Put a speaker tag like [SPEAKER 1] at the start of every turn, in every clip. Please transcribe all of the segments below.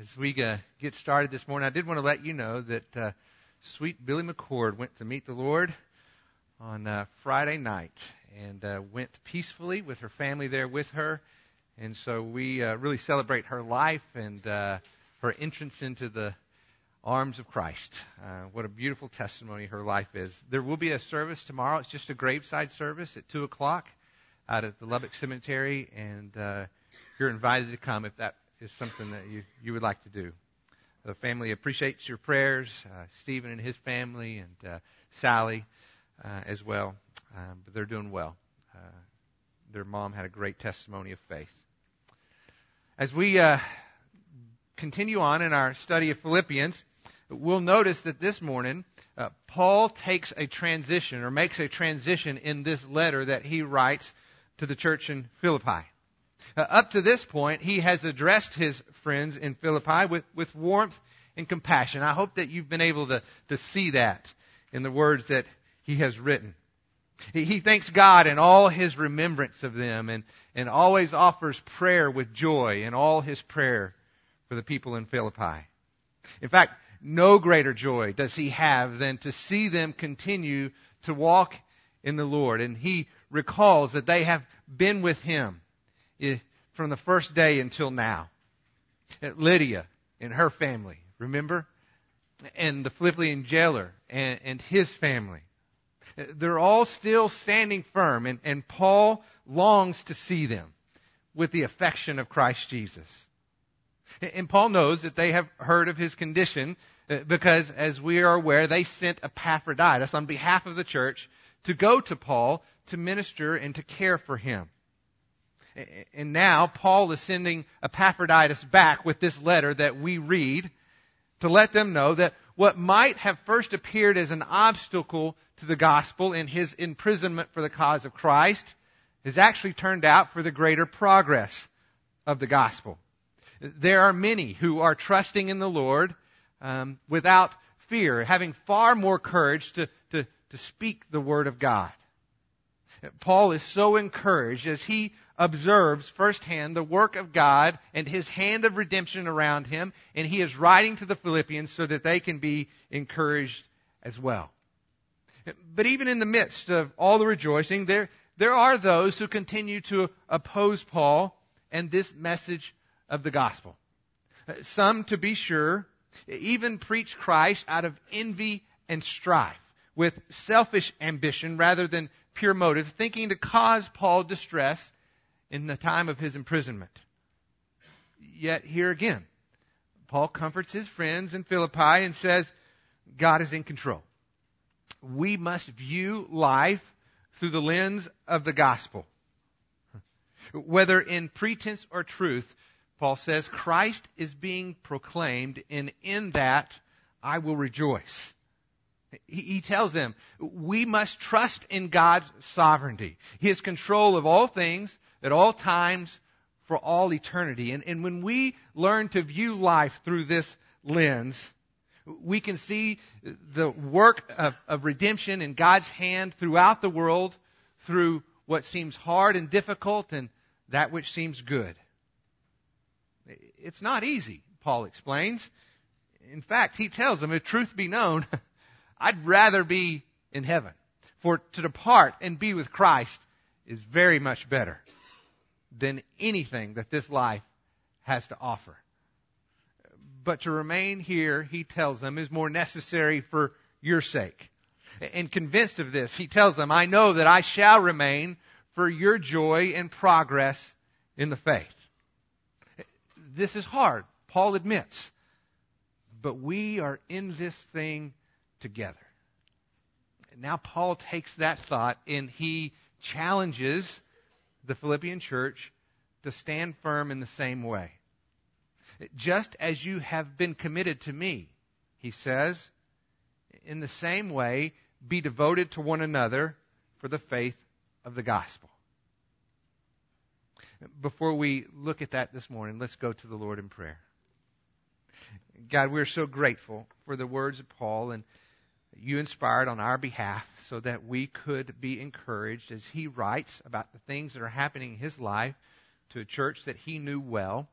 [SPEAKER 1] As we uh, get started this morning, I did want to let you know that uh, sweet Billy McCord went to meet the Lord on uh, Friday night and uh, went peacefully with her family there with her. And so we uh, really celebrate her life and uh, her entrance into the arms of Christ. Uh, what a beautiful testimony her life is. There will be a service tomorrow. It's just a graveside service at 2 o'clock out at the Lubbock Cemetery, and uh, you're invited to come if that is something that you, you would like to do. The family appreciates your prayers, uh, Stephen and his family, and uh, Sally uh, as well. Um, but they're doing well. Uh, their mom had a great testimony of faith. As we uh, continue on in our study of Philippians, we'll notice that this morning uh, Paul takes a transition or makes a transition in this letter that he writes to the church in Philippi. Uh, up to this point, he has addressed his friends in Philippi with, with warmth and compassion. I hope that you've been able to, to see that in the words that he has written. He, he thanks God in all his remembrance of them and, and always offers prayer with joy in all his prayer for the people in Philippi. In fact, no greater joy does he have than to see them continue to walk in the Lord. And he recalls that they have been with him from the first day until now. Lydia and her family, remember? And the Philippian jailer and, and his family. They're all still standing firm, and, and Paul longs to see them with the affection of Christ Jesus. And Paul knows that they have heard of his condition uh, because, as we are aware, they sent Epaphroditus on behalf of the church to go to Paul to minister and to care for him. And now Paul is sending Epaphroditus back with this letter that we read to let them know that what might have first appeared as an obstacle to the gospel in his imprisonment for the cause of Christ has actually turned out for the greater progress of the gospel. There are many who are trusting in the Lord um, without fear, having far more courage to, to, to speak the word of God. Paul is so encouraged as he observes firsthand the work of God and his hand of redemption around him, and he is writing to the Philippians so that they can be encouraged as well. But even in the midst of all the rejoicing, there, there are those who continue to oppose Paul and this message of the gospel. Some, to be sure, even preach Christ out of envy and strife, with selfish ambition rather than pure motive, thinking to cause Paul distress in the time of his imprisonment. Yet here again, Paul comforts his friends in Philippi and says, God is in control. We must view life through the lens of the gospel. Whether in pretense or truth, Paul says, Christ is being proclaimed, and in that I will rejoice. He tells them, we must trust in God's sovereignty, His control of all things, at all times, for all eternity. And, and when we learn to view life through this lens, we can see the work of, of redemption in God's hand throughout the world through what seems hard and difficult and that which seems good. It's not easy, Paul explains. In fact, he tells them, if truth be known, I'd rather be in heaven. For to depart and be with Christ is very much better than anything that this life has to offer. But to remain here, he tells them, is more necessary for your sake. And convinced of this, he tells them, I know that I shall remain for your joy and progress in the faith. This is hard, Paul admits. But we are in this thing together. Now, Paul takes that thought and he challenges the Philippian church to stand firm in the same way. Just as you have been committed to me, he says, in the same way, be devoted to one another for the faith of the gospel. Before we look at that this morning, let's go to the Lord in prayer. God, we're so grateful for the words of Paul and you inspired on our behalf so that we could be encouraged as he writes about the things that are happening in his life to a church that he knew well.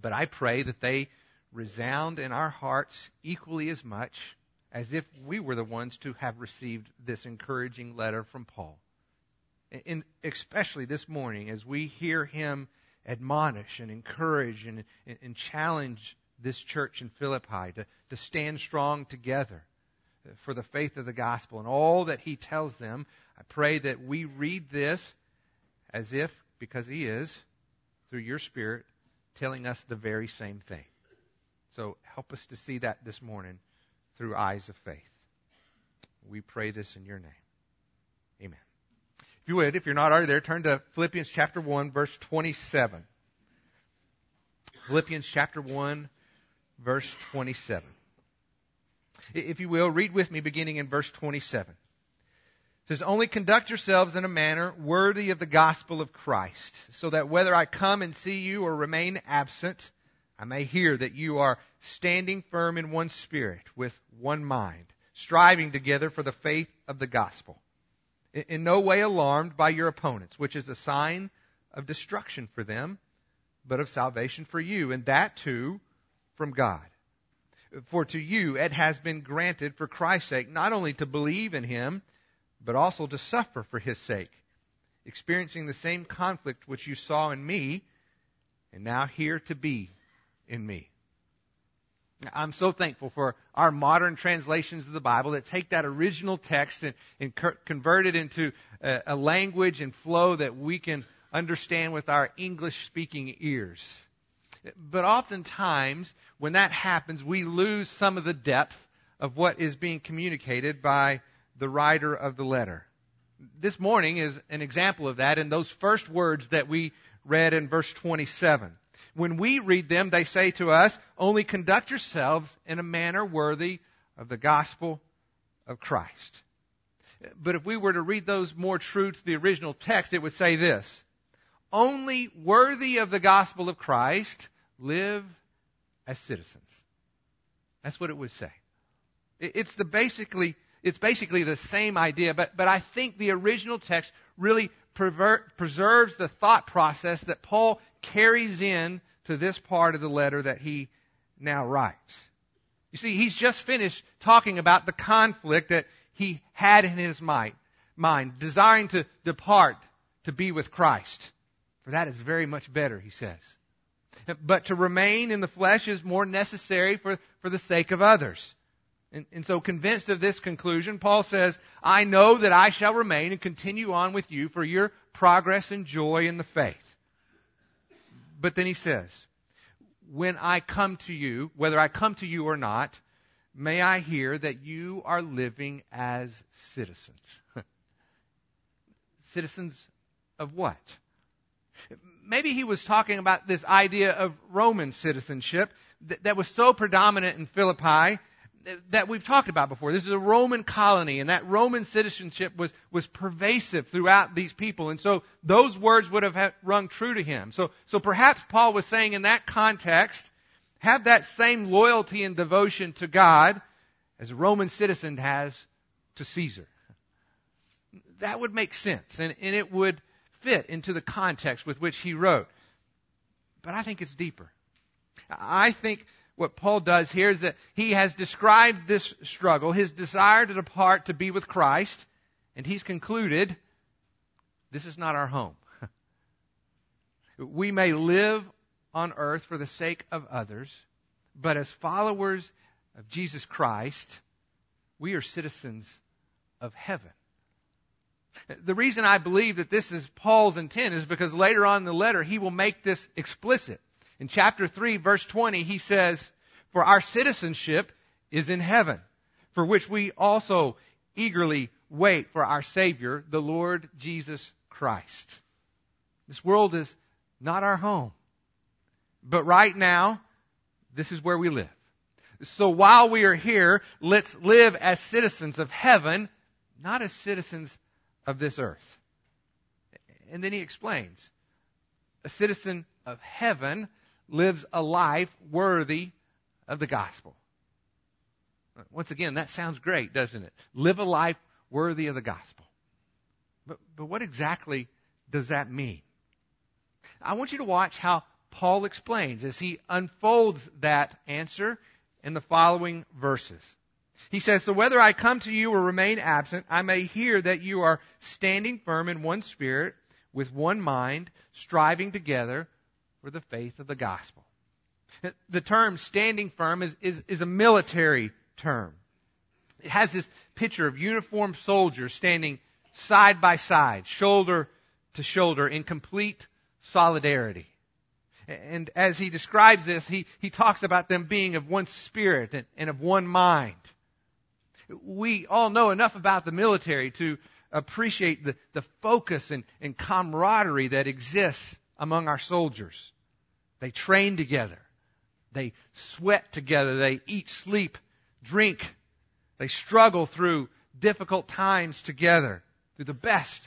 [SPEAKER 1] But I pray that they resound in our hearts equally as much as if we were the ones to have received this encouraging letter from Paul. And especially this morning, as we hear him admonish and encourage and, and challenge this church in Philippi to, to stand strong together for the faith of the gospel and all that he tells them, I pray that we read this as if, because he is, through your Spirit, telling us the very same thing. So help us to see that this morning through eyes of faith. We pray this in your name. Amen. If you would, if you're not already there, turn to Philippians chapter 1, verse 27. Philippians chapter 1, verse 27. If you will, read with me beginning in verse 27. It says, Only conduct yourselves in a manner worthy of the gospel of Christ, so that whether I come and see you or remain absent, I may hear that you are standing firm in one spirit, with one mind, striving together for the faith of the gospel. In no way alarmed by your opponents, which is a sign of destruction for them, but of salvation for you, and that too from God. For to you it has been granted for Christ's sake not only to believe in him, but also to suffer for his sake, experiencing the same conflict which you saw in me, and now hear to be in me. I'm so thankful for our modern translations of the Bible that take that original text and, and convert it into a, a language and flow that we can understand with our English speaking ears. But oftentimes, when that happens, we lose some of the depth of what is being communicated by the writer of the letter. This morning is an example of that in those first words that we read in verse 27. When we read them, they say to us, only conduct yourselves in a manner worthy of the gospel of Christ. But if we were to read those more true to the original text, it would say this Only worthy of the gospel of Christ live as citizens. That's what it would say. It's the basically it's basically the same idea, but but I think the original text really preserves the thought process that Paul carries in to this part of the letter that he now writes. You see, he's just finished talking about the conflict that he had in his mind, mind desiring to depart to be with Christ. For that is very much better, he says. But to remain in the flesh is more necessary for, for the sake of others. And, and, so, convinced of this conclusion, Paul says, I know that I shall remain and continue on with you for your progress and joy in the faith. But then he says, When I come to you, whether I come to you or not, may I hear that you are living as citizens. citizens of what? Maybe he was talking about this idea of Roman citizenship that, that was so predominant in Philippi that we've talked about before. This is a Roman colony, and that Roman citizenship was, was pervasive throughout these people. And so those words would have rung true to him. So, so perhaps Paul was saying in that context, have that same loyalty and devotion to God as a Roman citizen has to Caesar. That would make sense, and, and it would fit into the context with which he wrote. But I think it's deeper. I think what Paul does here is that he has described this struggle, his desire to depart to be with Christ, and he's concluded this is not our home. we may live on earth for the sake of others, but as followers of Jesus Christ, we are citizens of heaven. The reason I believe that this is Paul's intent is because later on in the letter he will make this explicit. In chapter 3 verse 20 he says, For our citizenship is in heaven, for which we also eagerly wait for our Savior, the Lord Jesus Christ. This world is not our home. But right now, this is where we live. So while we are here, let's live as citizens of heaven, not as citizens of this earth. And then he explains a citizen of heaven lives a life worthy of the gospel. Once again, that sounds great, doesn't it? Live a life worthy of the gospel. But, but what exactly does that mean? I want you to watch how Paul explains as he unfolds that answer in the following verses. He says, So whether I come to you or remain absent, I may hear that you are standing firm in one spirit, with one mind, striving together for the faith of the gospel. The term standing firm is, is, is a military term. It has this picture of uniformed soldiers standing side by side, shoulder to shoulder, in complete solidarity. And as he describes this, he, he talks about them being of one spirit and, and of one mind. We all know enough about the military to appreciate the, the focus and, and camaraderie that exists among our soldiers. They train together. They sweat together. They eat, sleep, drink. They struggle through difficult times together, through the best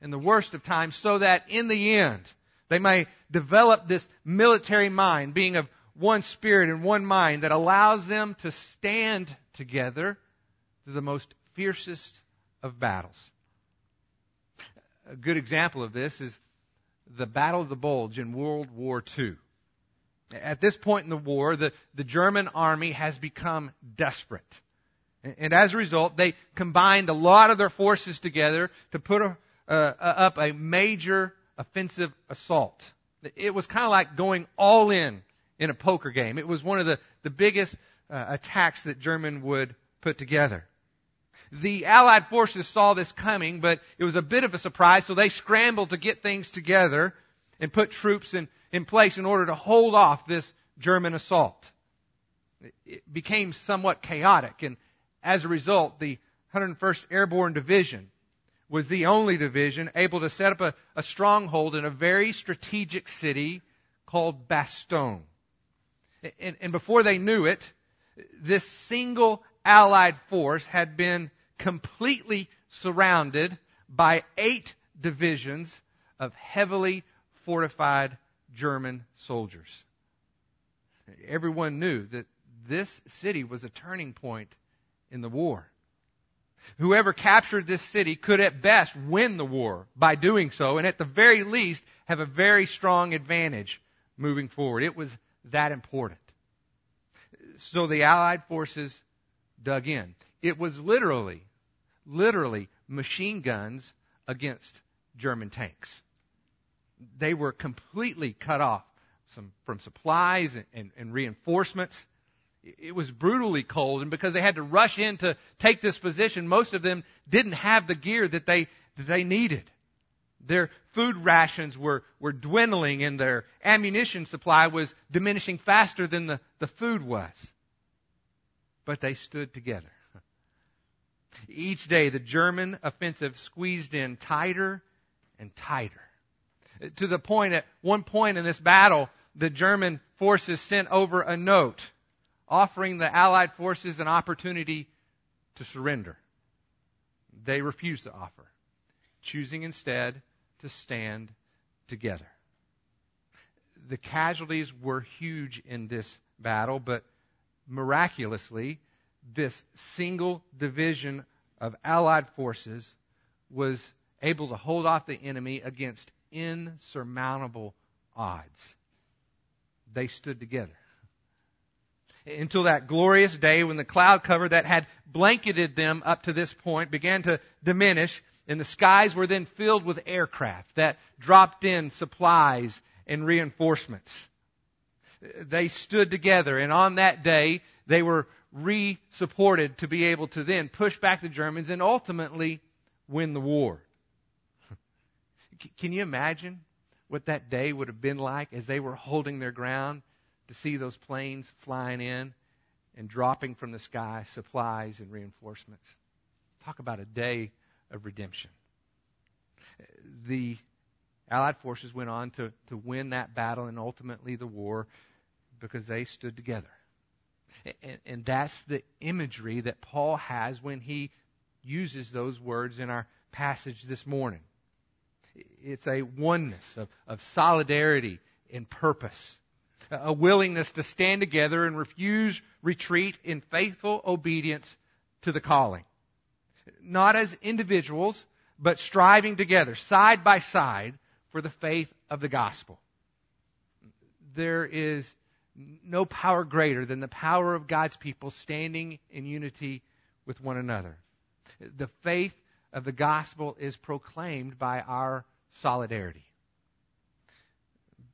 [SPEAKER 1] and the worst of times, so that in the end, they may develop this military mind, being of one spirit and one mind, that allows them to stand together the most fiercest of battles. A good example of this is the Battle of the Bulge in World War II. At this point in the war, the, the German army has become desperate. And as a result, they combined a lot of their forces together to put a, up a major offensive assault. It was kind of like going all in in a poker game. It was one of the, the biggest uh, attacks that German would put together. The Allied forces saw this coming, but it was a bit of a surprise, so they scrambled to get things together and put troops in, in place in order to hold off this German assault. It became somewhat chaotic, and as a result, the 101st Airborne Division was the only division able to set up a, a stronghold in a very strategic city called Bastogne. And, and before they knew it, this single Allied force had been completely surrounded by eight divisions of heavily fortified German soldiers. Everyone knew that this city was a turning point in the war. Whoever captured this city could at best win the war by doing so, and at the very least have a very strong advantage moving forward. It was that important. So the Allied forces dug in. It was literally, literally machine guns against German tanks. They were completely cut off from supplies and, and, and reinforcements it was brutally cold, and because they had to rush in to take this position, most of them didn't have the gear that they, that they needed. Their food rations were, were dwindling, and their ammunition supply was diminishing faster than the, the food was. But they stood together. Each day, the German offensive squeezed in tighter and tighter. To the point, at one point in this battle, the German forces sent over a note offering the Allied forces an opportunity to surrender. They refused the offer, choosing instead to stand together. The casualties were huge in this battle, but miraculously, this single division of Allied forces was able to hold off the enemy against insurmountable odds. They stood together until that glorious day when the cloud cover that had blanketed them up to this point began to diminish and the skies were then filled with aircraft that dropped in supplies and reinforcements. They stood together and on that day they were re-supported to be able to then push back the Germans and ultimately win the war. Can you imagine what that day would have been like as they were holding their ground to see those planes flying in and dropping from the sky supplies and reinforcements. Talk about a day of redemption. The Allied forces went on to, to win that battle and ultimately the war because they stood together. And, and that's the imagery that Paul has when he uses those words in our passage this morning. It's a oneness of, of solidarity and purpose a willingness to stand together and refuse retreat in faithful obedience to the calling. Not as individuals, but striving together, side by side, for the faith of the gospel. there is no power greater than the power of God's people standing in unity with one another. The faith of the gospel is proclaimed by our solidarity.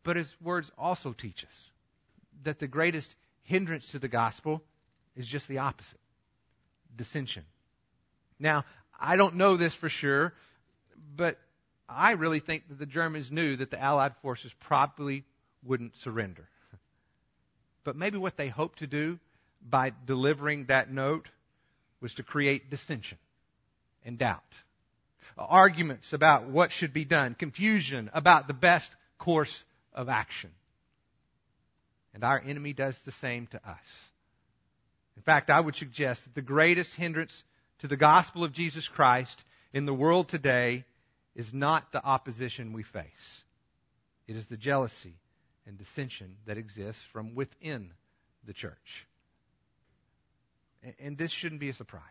[SPEAKER 1] But his words also teach us that the greatest hindrance to the gospel is just the opposite dissension. Now, I don't know this for sure, but I really think that the Germans knew that the Allied forces probably wouldn't surrender. But maybe what they hoped to do by delivering that note was to create dissension and doubt. Arguments about what should be done, confusion about the best course of action. And our enemy does the same to us. In fact, I would suggest that the greatest hindrance to the gospel of Jesus Christ in the world today is not the opposition we face. It is the jealousy and dissension that exists from within the church. And this shouldn't be a surprise.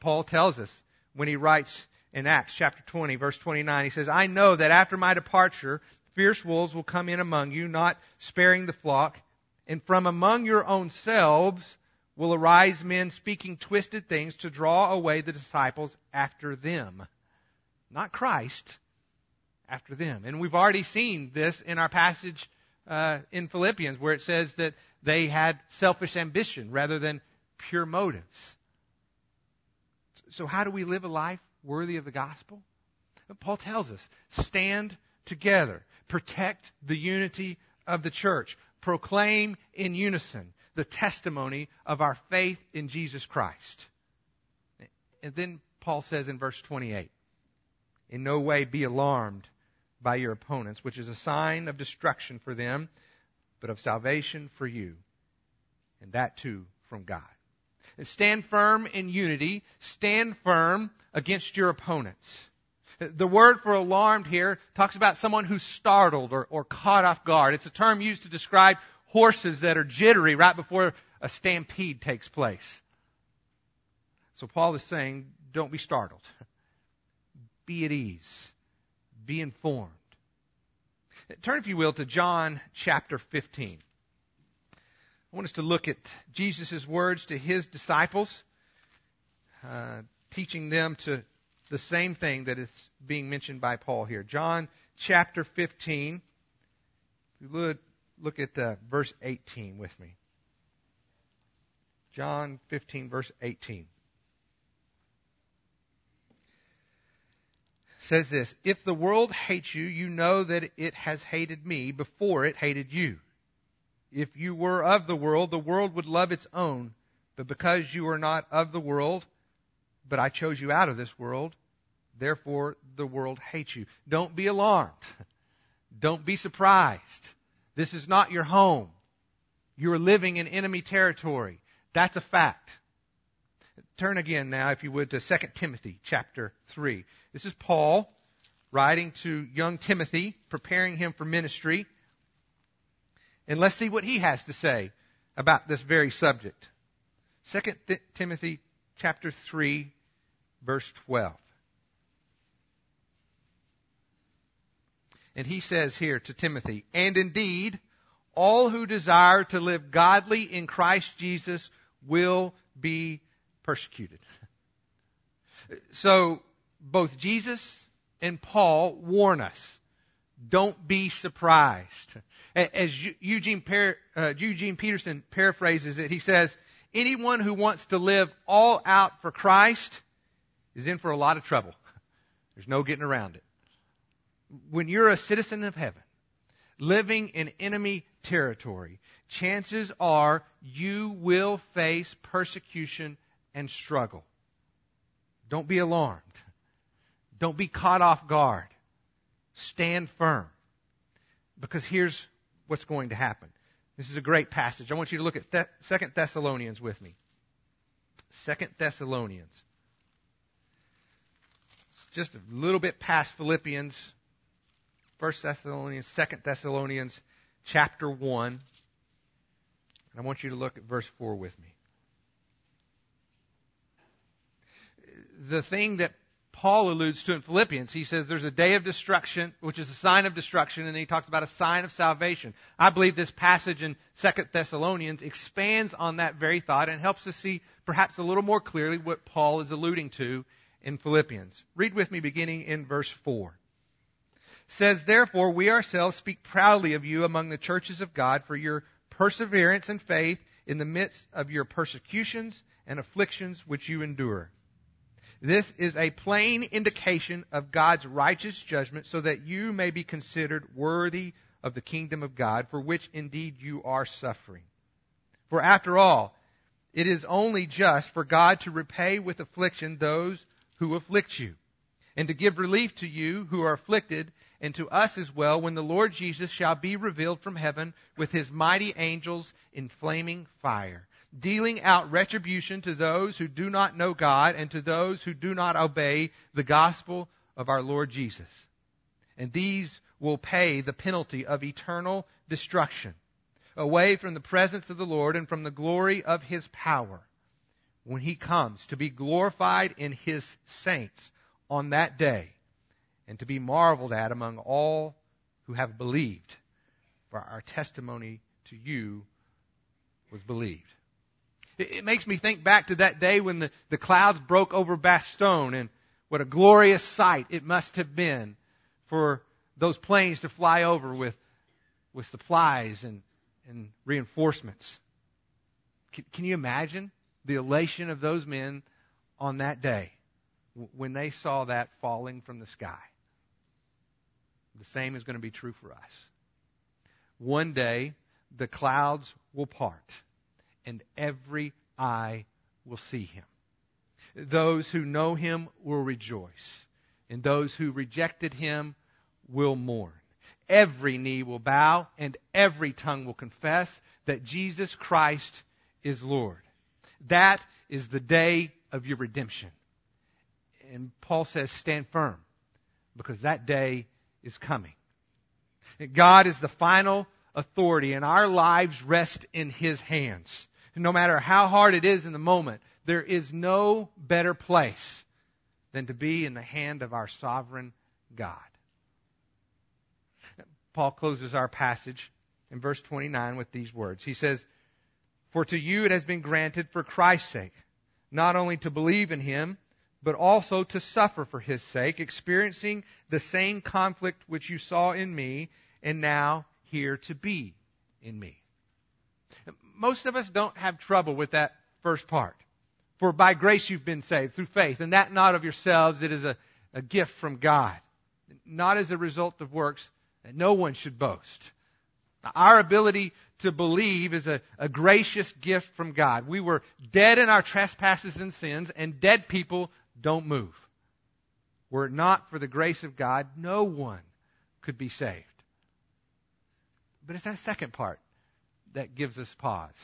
[SPEAKER 1] Paul tells us when he writes in Acts chapter 20, verse 29, he says, I know that after my departure, fierce wolves will come in among you, not sparing the flock, and from among your own selves will arise men speaking twisted things to draw away the disciples after them. Not Christ, after them. And we've already seen this in our passage uh, in Philippians where it says that they had selfish ambition rather than pure motives. So, how do we live a life worthy of the gospel? Paul tells us stand together, protect the unity of the church, proclaim in unison the testimony of our faith in Jesus Christ. And then Paul says in verse 28 In no way be alarmed by your opponents, which is a sign of destruction for them, but of salvation for you. And that too from God. And stand firm in unity. Stand firm against your opponents. The word for alarmed here talks about someone who's startled or, or caught off guard. It's a term used to describe horses that are jittery right before a stampede takes place. So Paul is saying, don't be startled. Be at ease. Be informed. Turn, if you will, to John chapter 15. I want us to look at Jesus' words to his disciples, uh, teaching them to the same thing that is being mentioned by Paul here. John chapter 15. if Look, look at uh, verse 18 with me. John 15, verse 18. Says this If the world hates you, you know that it has hated me before it hated you. If you were of the world, the world would love its own. But because you are not of the world, but I chose you out of this world, therefore the world hates you. Don't be alarmed. Don't be surprised. This is not your home. You're living in enemy territory. That's a fact. Turn again now, if you would, to 2 Timothy chapter 3. This is Paul writing to young Timothy, preparing him for ministry. And let's see what he has to say about this very subject. 2 Th- Timothy chapter 3, verse 12. And he says here to Timothy, And indeed, all who desire to live godly in Christ Jesus will be persecuted. So, both Jesus and Paul warn us don't be surprised. As Eugene, uh, Eugene Peterson paraphrases it, he says, Anyone who wants to live all out for Christ is in for a lot of trouble. There's no getting around it. When you're a citizen of heaven, living in enemy territory, chances are you will face persecution and struggle. Don't be alarmed. Don't be caught off guard. Stand firm. Because here's what's going to happen. This is a great passage. I want you to look at Second Thessalonians with me. Second Thessalonians. Just a little bit past Philippians. First Thessalonians, Second Thessalonians, chapter 1. And I want you to look at verse 4 with me. The thing that Paul alludes to in Philippians. He says there's a day of destruction, which is a sign of destruction, and then he talks about a sign of salvation. I believe this passage in 2 Thessalonians expands on that very thought and helps us see perhaps a little more clearly what Paul is alluding to in Philippians. Read with me beginning in verse 4. It says, Therefore, we ourselves speak proudly of you among the churches of God for your perseverance and faith in the midst of your persecutions and afflictions which you endure this is a plain indication of God's righteous judgment so that you may be considered worthy of the kingdom of God, for which indeed you are suffering. For after all, it is only just for God to repay with affliction those who afflict you, and to give relief to you who are afflicted, and to us as well when the Lord Jesus shall be revealed from heaven with his mighty angels in flaming fire dealing out retribution to those who do not know God and to those who do not obey the gospel of our Lord Jesus. And these will pay the penalty of eternal destruction away from the presence of the Lord and from the glory of his power when he comes to be glorified in his saints on that day and to be marveled at among all who have believed. For our testimony to you was believed. It makes me think back to that day when the, the clouds broke over Bastogne and what a glorious sight it must have been for those planes to fly over with, with supplies and, and reinforcements. Can, can you imagine the elation of those men on that day when they saw that falling from the sky? The same is going to be true for us. One day, the clouds will part and every eye will see him. Those who know him will rejoice, and those who rejected him will mourn. Every knee will bow, and every tongue will confess that Jesus Christ is Lord. That is the day of your redemption. And Paul says, stand firm, because that day is coming. God is the final authority, and our lives rest in His hands no matter how hard it is in the moment, there is no better place than to be in the hand of our sovereign God. Paul closes our passage in verse 29 with these words. He says, For to you it has been granted for Christ's sake, not only to believe in him, but also to suffer for his sake, experiencing the same conflict which you saw in me, and now here to be in me most of us don't have trouble with that first part. For by grace you've been saved through faith, and that not of yourselves, it is a, a gift from God, not as a result of works, that no one should boast. Our ability to believe is a, a gracious gift from God. We were dead in our trespasses and sins, and dead people don't move. Were it not for the grace of God, no one could be saved. But it's that second part that gives us pause.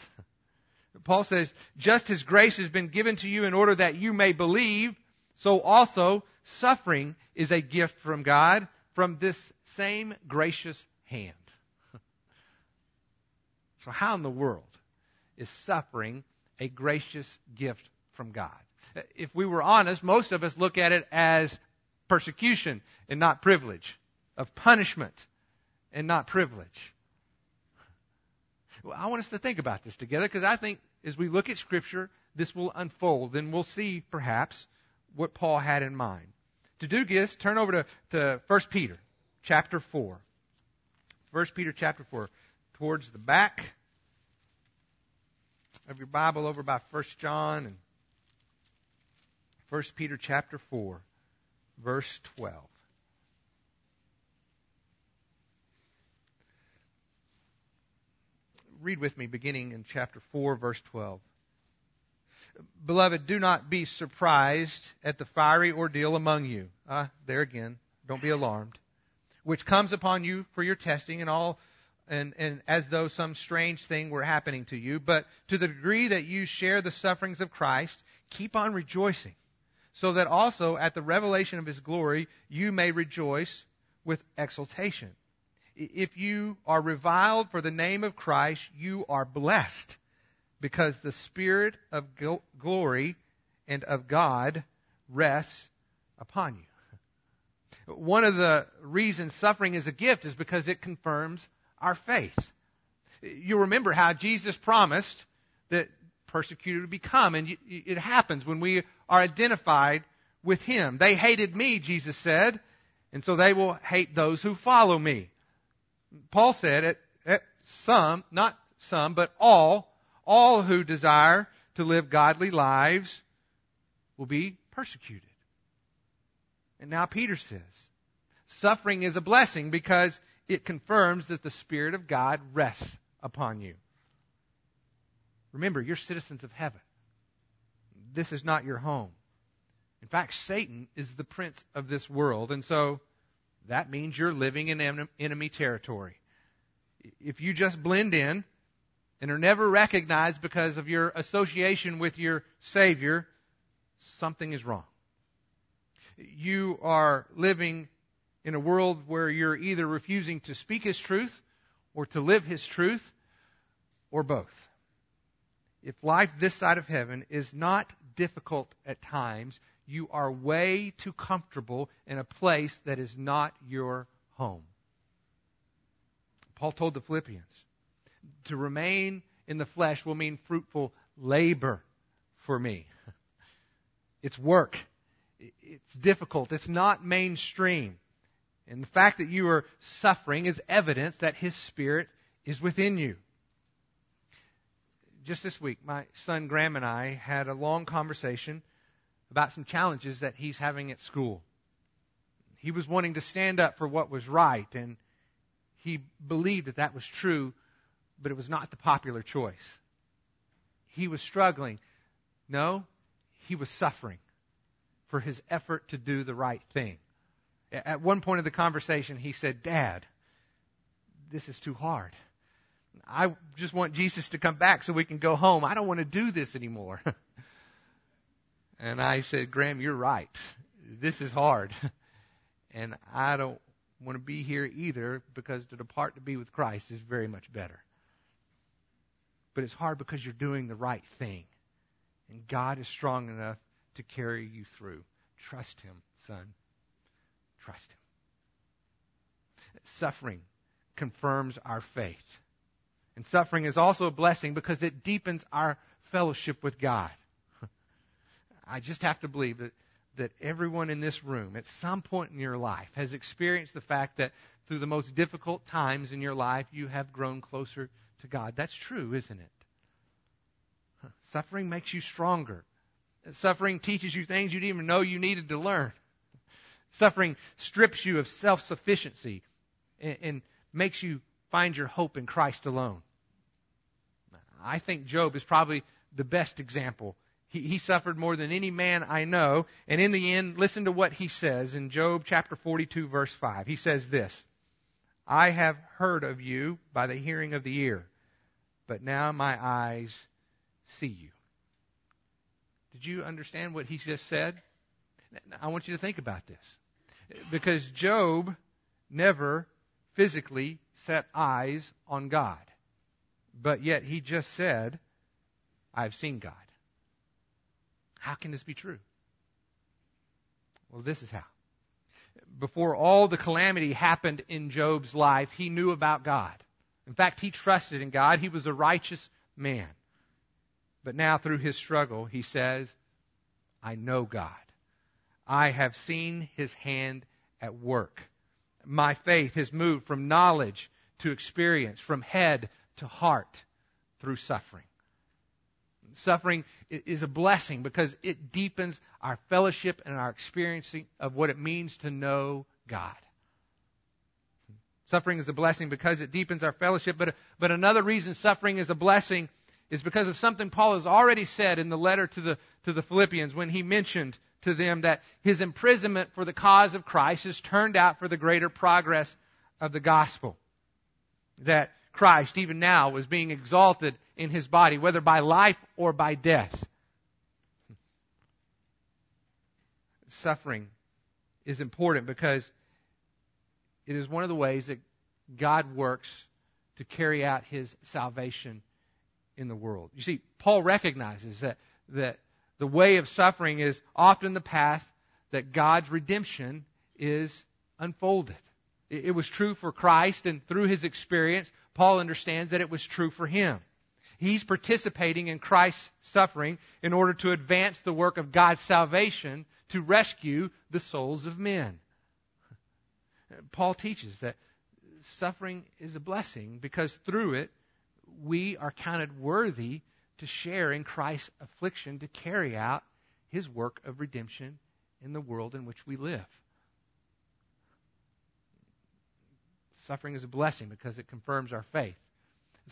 [SPEAKER 1] Paul says, just as grace has been given to you in order that you may believe, so also suffering is a gift from God from this same gracious hand. so, how in the world is suffering a gracious gift from God? If we were honest, most of us look at it as persecution and not privilege, of punishment and not privilege. I want us to think about this together because I think as we look at Scripture, this will unfold and we'll see perhaps what Paul had in mind. To do this, turn over to, to 1 Peter chapter 4. 1 Peter chapter 4, towards the back of your Bible over by 1 John and 1 Peter chapter 4, verse 12. Read with me beginning in chapter 4, verse 12. Beloved, do not be surprised at the fiery ordeal among you. Ah, there again, don't be alarmed. Which comes upon you for your testing and all, and, and as though some strange thing were happening to you. But to the degree that you share the sufferings of Christ, keep on rejoicing, so that also at the revelation of his glory you may rejoice with exultation if you are reviled for the name of Christ, you are blessed because the Spirit of glory and of God rests upon you. One of the reasons suffering is a gift is because it confirms our faith. You remember how Jesus promised that persecuted would become, and it happens when we are identified with Him. They hated me, Jesus said, and so they will hate those who follow me. Paul said, at, at some, not some, but all, all who desire to live godly lives will be persecuted. And now Peter says, suffering is a blessing because it confirms that the Spirit of God rests upon you. Remember, you're citizens of heaven. This is not your home. In fact, Satan is the prince of this world, and so that means you're living in enemy territory. If you just blend in and are never recognized because of your association with your Savior, something is wrong. You are living in a world where you're either refusing to speak His truth or to live His truth or both. If life this side of heaven is not difficult at times, you are way too comfortable in a place that is not your home. Paul told the Philippians to remain in the flesh will mean fruitful labor for me. It's work. It's difficult. It's not mainstream. And the fact that you are suffering is evidence that His Spirit is within you. Just this week, my son Graham and I had a long conversation about some challenges that he's having at school. He was wanting to stand up for what was right, and he believed that that was true, but it was not the popular choice. He was struggling. No, he was suffering for his effort to do the right thing. At one point of the conversation, he said, Dad, this is too hard. I just want Jesus to come back so we can go home. I don't want to do this anymore. And I said, Graham, you're right. This is hard. And I don't want to be here either because to depart to be with Christ is very much better. But it's hard because you're doing the right thing. And God is strong enough to carry you through. Trust Him, son. Trust Him. Suffering confirms our faith. And suffering is also a blessing because it deepens our fellowship with God. I just have to believe that, that everyone in this room at some point in your life has experienced the fact that through the most difficult times in your life, you have grown closer to God. That's true, isn't it? Suffering makes you stronger. Suffering teaches you things you didn't even know you needed to learn. Suffering strips you of self sufficiency and, and makes you find your hope in Christ alone. I think Job is probably the best example he, suffered more than any man I know. And in the end, listen to what he says in Job chapter 42, verse 5. He says this I have heard of you by the hearing of the ear, but now my eyes see you. Did you understand what he just said? I want you to think about this. Because Job never physically set eyes on God. But yet he just said, I've seen God. How can this be true? Well, this is how. Before all the calamity happened in Job's life, he knew about God. In fact, he trusted in God. He was a righteous man. But now, through his struggle, he says, I know God. I have seen his hand at work. My faith has moved from knowledge to experience, from head to heart through suffering. Suffering is a blessing because it deepens our fellowship and our experiencing of what it means to know God. Suffering is a blessing because it deepens our fellowship, but, but another reason suffering is a blessing is because of something Paul has already said in the letter to the, to the Philippians when he mentioned to them that his imprisonment for the cause of Christ has turned out for the greater progress of the gospel. That Christ, even now, was being exalted in his body, whether by life or by death. Suffering is important because it is one of the ways that God works to carry out his salvation in the world. You see, Paul recognizes that, that the way of suffering is often the path that God's redemption is unfolded. It was true for Christ, and through his experience, Paul understands that it was true for him. He's participating in Christ's suffering in order to advance the work of God's salvation to rescue the souls of men. Paul teaches that suffering is a blessing because through it we are counted worthy to share in Christ's affliction to carry out his work of redemption in the world in which we live. Suffering is a blessing because it confirms our faith.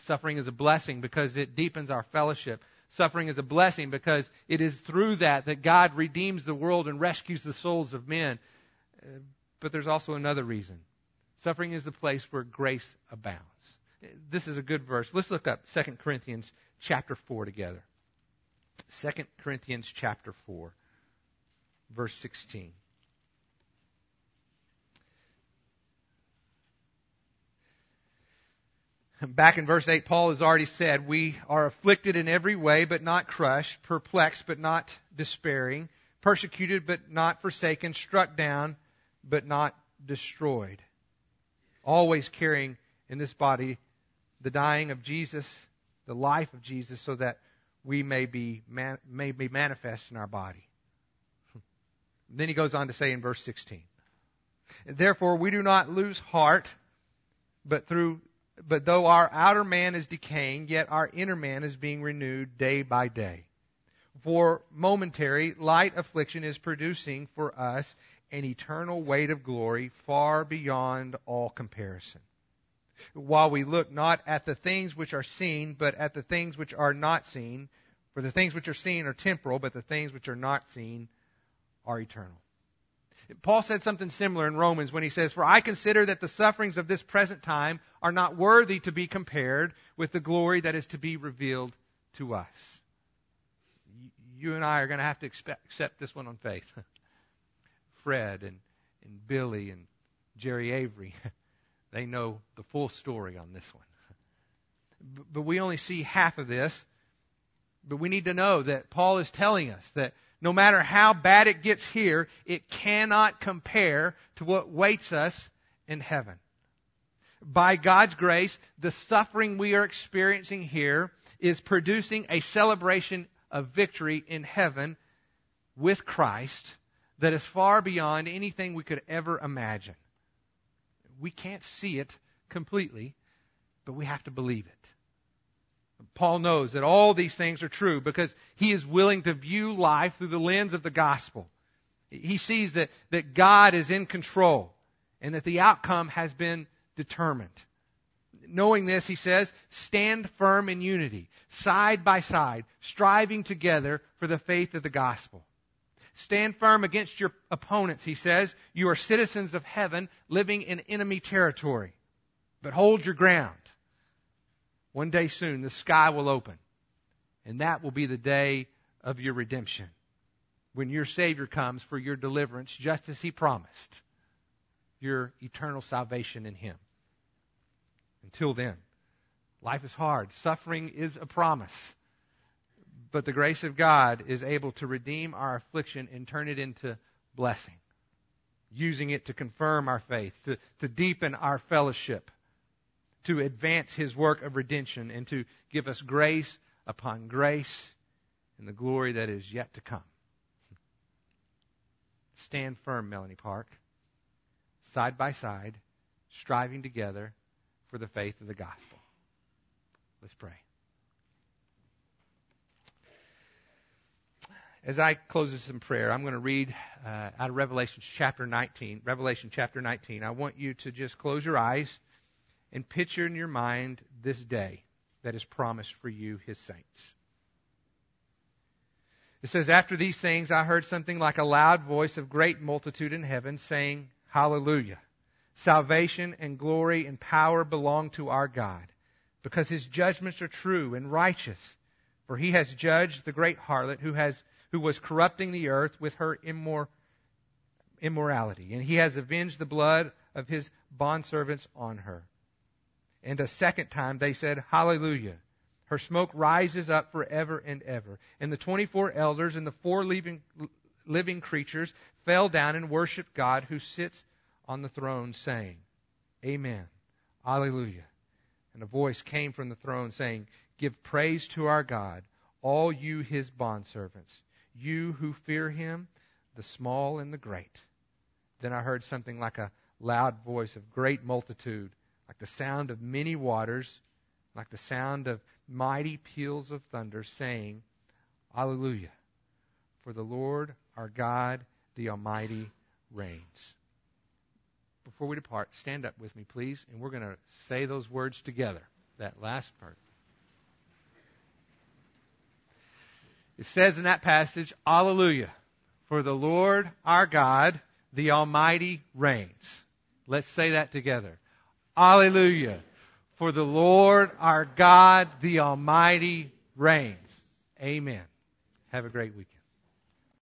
[SPEAKER 1] Suffering is a blessing because it deepens our fellowship. Suffering is a blessing because it is through that that God redeems the world and rescues the souls of men. Uh, but there's also another reason. Suffering is the place where grace abounds. This is a good verse. Let's look up 2 Corinthians chapter 4 together. 2 Corinthians chapter 4, verse 16. Back in verse 8, Paul has already said, We are afflicted in every way, but not crushed, perplexed, but not despairing, persecuted, but not forsaken, struck down, but not destroyed. Always carrying in this body the dying of Jesus, the life of Jesus, so that we may be, man, may be manifest in our body. then he goes on to say in verse 16, Therefore we do not lose heart, but through but though our outer man is decaying, yet our inner man is being renewed day by day. For momentary, light affliction is producing for us an eternal weight of glory far beyond all comparison. While we look not at the things which are seen, but at the things which are not seen, for the things which are seen are temporal, but the things which are not seen are eternal. Paul said something similar in Romans when he says, For I consider that the sufferings of this present time are not worthy to be compared with the glory that is to be revealed to us. You and I are going to have to expect, accept this one on faith. Fred and, and Billy and Jerry Avery, they know the full story on this one. But we only see half of this. But we need to know that Paul is telling us that no matter how bad it gets here, it cannot compare to what waits us in heaven. By God's grace, the suffering we are experiencing here is producing a celebration of victory in heaven with Christ that is far beyond anything we could ever imagine. We can't see it completely, but we have to believe it. Paul knows that all these things are true because he is willing to view life through the lens of the gospel. He sees that, that God is in control and that the outcome has been determined. Knowing this, he says, stand firm in unity, side by side, striving together for the faith of the gospel. Stand firm against your opponents, he says. You are citizens of heaven living in enemy territory. But hold your ground. One day soon, the sky will open. And that will be the day of your redemption. When your Savior comes for your deliverance, just as He promised. Your eternal salvation in Him. Until then, life is hard. Suffering is a promise. But the grace of God is able to redeem our affliction and turn it into blessing, using it to confirm our faith, to, to deepen our fellowship to advance his work of redemption and to give us grace upon grace and the glory that is yet to come. Stand firm, Melanie Park, side by side, striving together for the faith of the gospel. Let's pray. As I close this in prayer, I'm going to read uh, out of Revelation chapter 19. Revelation chapter 19. I want you to just close your eyes and picture in your mind this day that is promised for you, his saints. It says, After these things I heard something like a loud voice of great multitude in heaven saying, Hallelujah. Salvation and glory and power belong to our God, because his judgments are true and righteous. For he has judged the great harlot who, has, who was corrupting the earth with her immor, immorality, and he has avenged the blood of his bondservants on her. And a second time they said, Hallelujah. Her smoke rises up forever and ever. And the 24 elders and the four living, living creatures fell down and worshiped God who sits on the throne, saying, Amen. Hallelujah. And a voice came from the throne saying, Give praise to our God, all you his bondservants, you who fear him, the small and the great. Then I heard something like a loud voice of great multitude, like the sound of many waters, like the sound of mighty peals of thunder, saying, Alleluia. For the Lord our God, the Almighty, reigns. Before we depart, stand up with me, please, and we're going to say those words together, that last part. It says in that passage, Alleluia. For the Lord our God, the Almighty, reigns. Let's say that together. Alleluia. For the Lord our God, the Almighty, reigns. Amen. Have a great weekend.